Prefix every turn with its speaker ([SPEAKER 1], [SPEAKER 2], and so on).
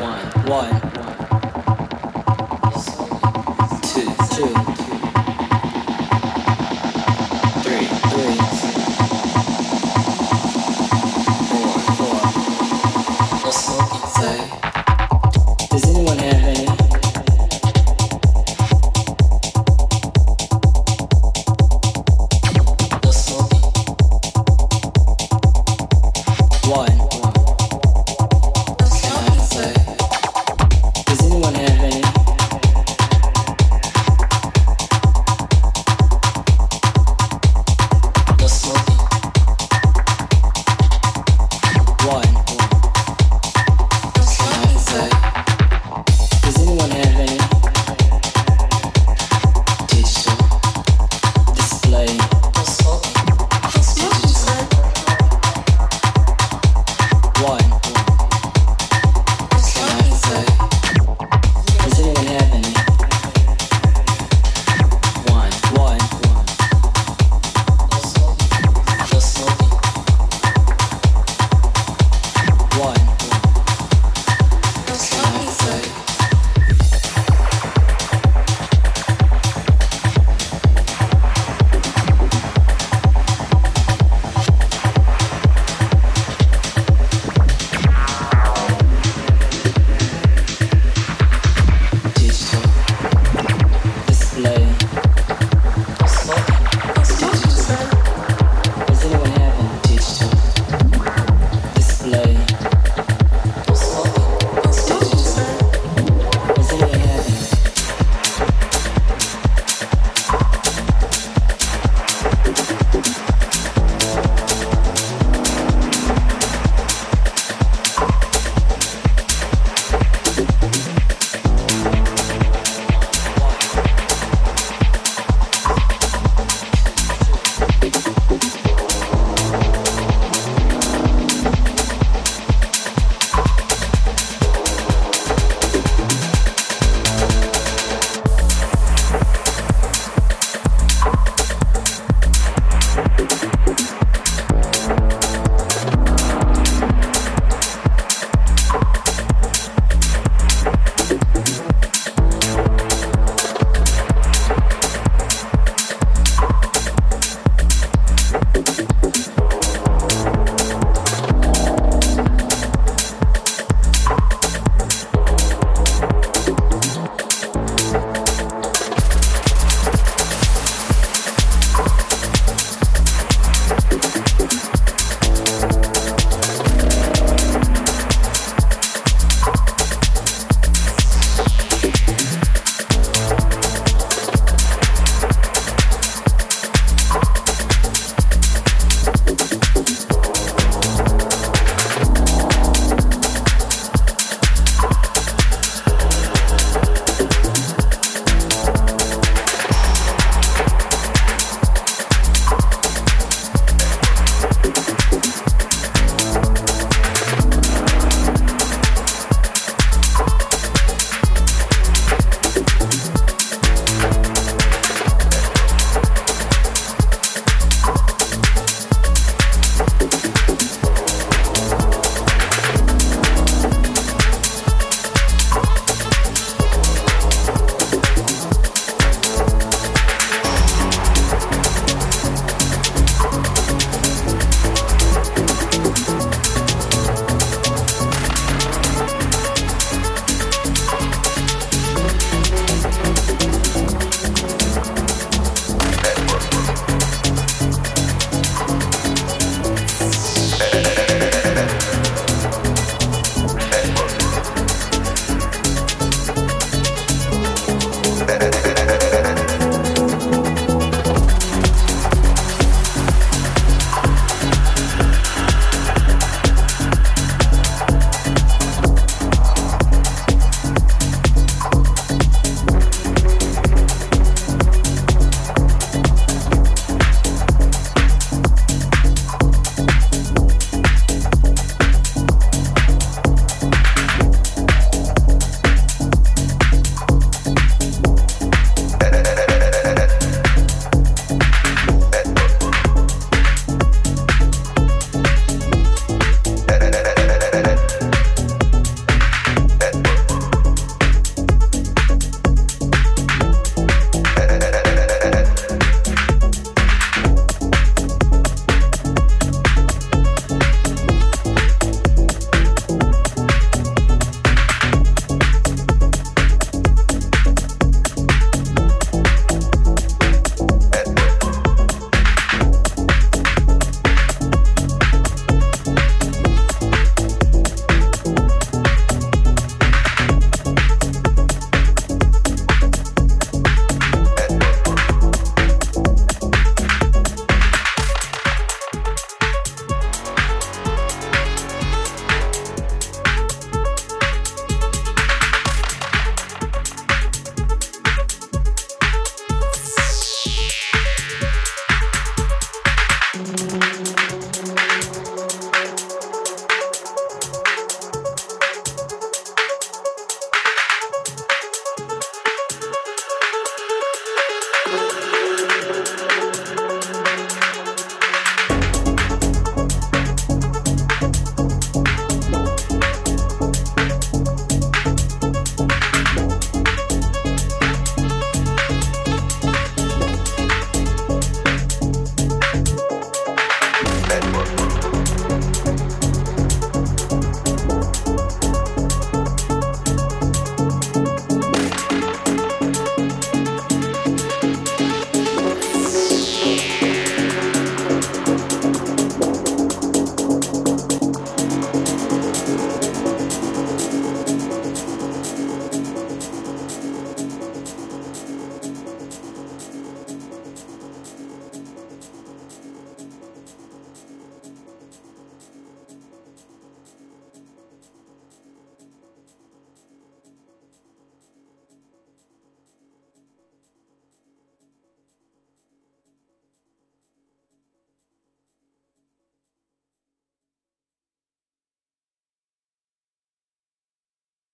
[SPEAKER 1] one.